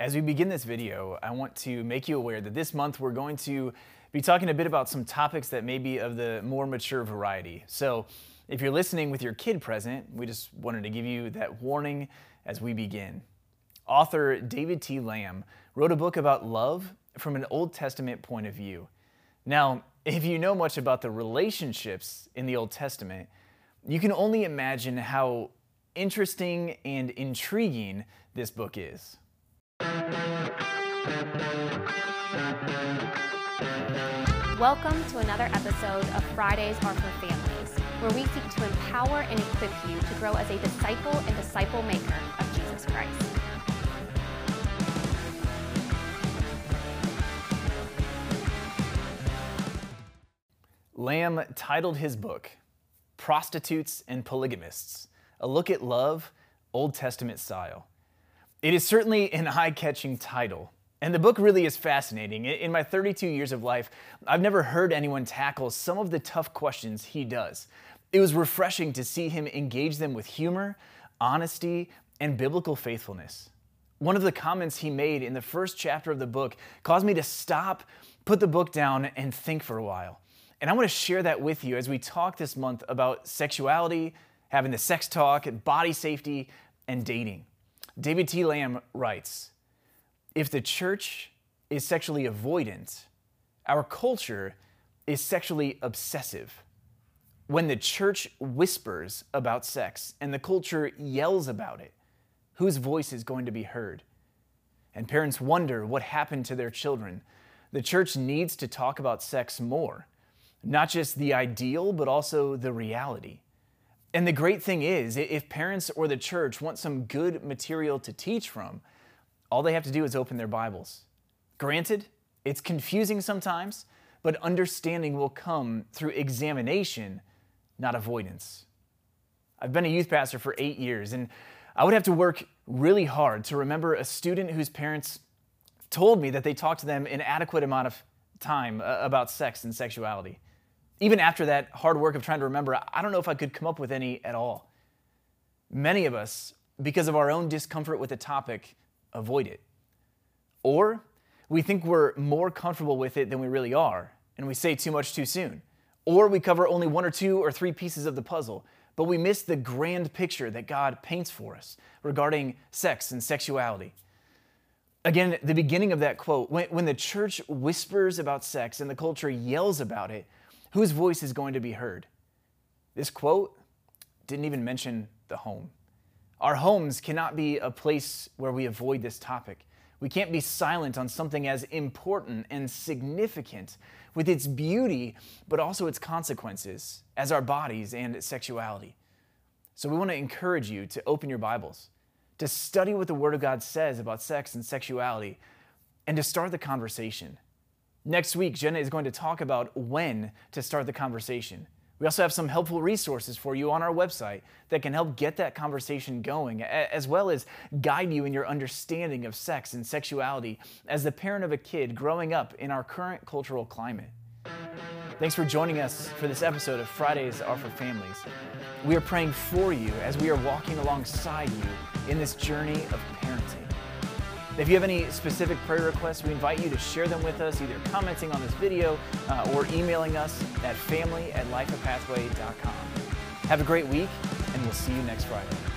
As we begin this video, I want to make you aware that this month we're going to be talking a bit about some topics that may be of the more mature variety. So, if you're listening with your kid present, we just wanted to give you that warning as we begin. Author David T. Lamb wrote a book about love from an Old Testament point of view. Now, if you know much about the relationships in the Old Testament, you can only imagine how interesting and intriguing this book is. Welcome to another episode of Fridays Are for Families, where we seek to empower and equip you to grow as a disciple and disciple maker of Jesus Christ. Lamb titled his book, Prostitutes and Polygamists A Look at Love, Old Testament Style. It is certainly an eye catching title, and the book really is fascinating. In my 32 years of life, I've never heard anyone tackle some of the tough questions he does. It was refreshing to see him engage them with humor, honesty, and biblical faithfulness. One of the comments he made in the first chapter of the book caused me to stop, put the book down, and think for a while. And I want to share that with you as we talk this month about sexuality, having the sex talk, body safety, and dating. David T. Lamb writes If the church is sexually avoidant, our culture is sexually obsessive. When the church whispers about sex and the culture yells about it, whose voice is going to be heard? And parents wonder what happened to their children. The church needs to talk about sex more, not just the ideal, but also the reality. And the great thing is, if parents or the church want some good material to teach from, all they have to do is open their Bibles. Granted, it's confusing sometimes, but understanding will come through examination, not avoidance. I've been a youth pastor for eight years, and I would have to work really hard to remember a student whose parents told me that they talked to them an adequate amount of time uh, about sex and sexuality even after that hard work of trying to remember, I don't know if I could come up with any at all. Many of us, because of our own discomfort with the topic, avoid it. Or we think we're more comfortable with it than we really are, and we say too much too soon. Or we cover only one or two or three pieces of the puzzle, but we miss the grand picture that God paints for us regarding sex and sexuality. Again, the beginning of that quote when, when the church whispers about sex and the culture yells about it, whose voice is going to be heard? This quote didn't even mention the home. Our homes cannot be a place where we avoid this topic. We can't be silent on something as important and significant with its beauty, but also its consequences as our bodies and sexuality. So we want to encourage you to open your Bibles, to study what the Word of God says about sex and sexuality, and to start the conversation. Next week, Jenna is going to talk about when to start the conversation. We also have some helpful resources for you on our website that can help get that conversation going, as well as guide you in your understanding of sex and sexuality as the parent of a kid growing up in our current cultural climate. Thanks for joining us for this episode of Fridays Are for Families. We are praying for you as we are walking alongside you in this journey of parenting. If you have any specific prayer requests, we invite you to share them with us, either commenting on this video uh, or emailing us at family at lifeapathway.com. Have a great week, and we'll see you next Friday.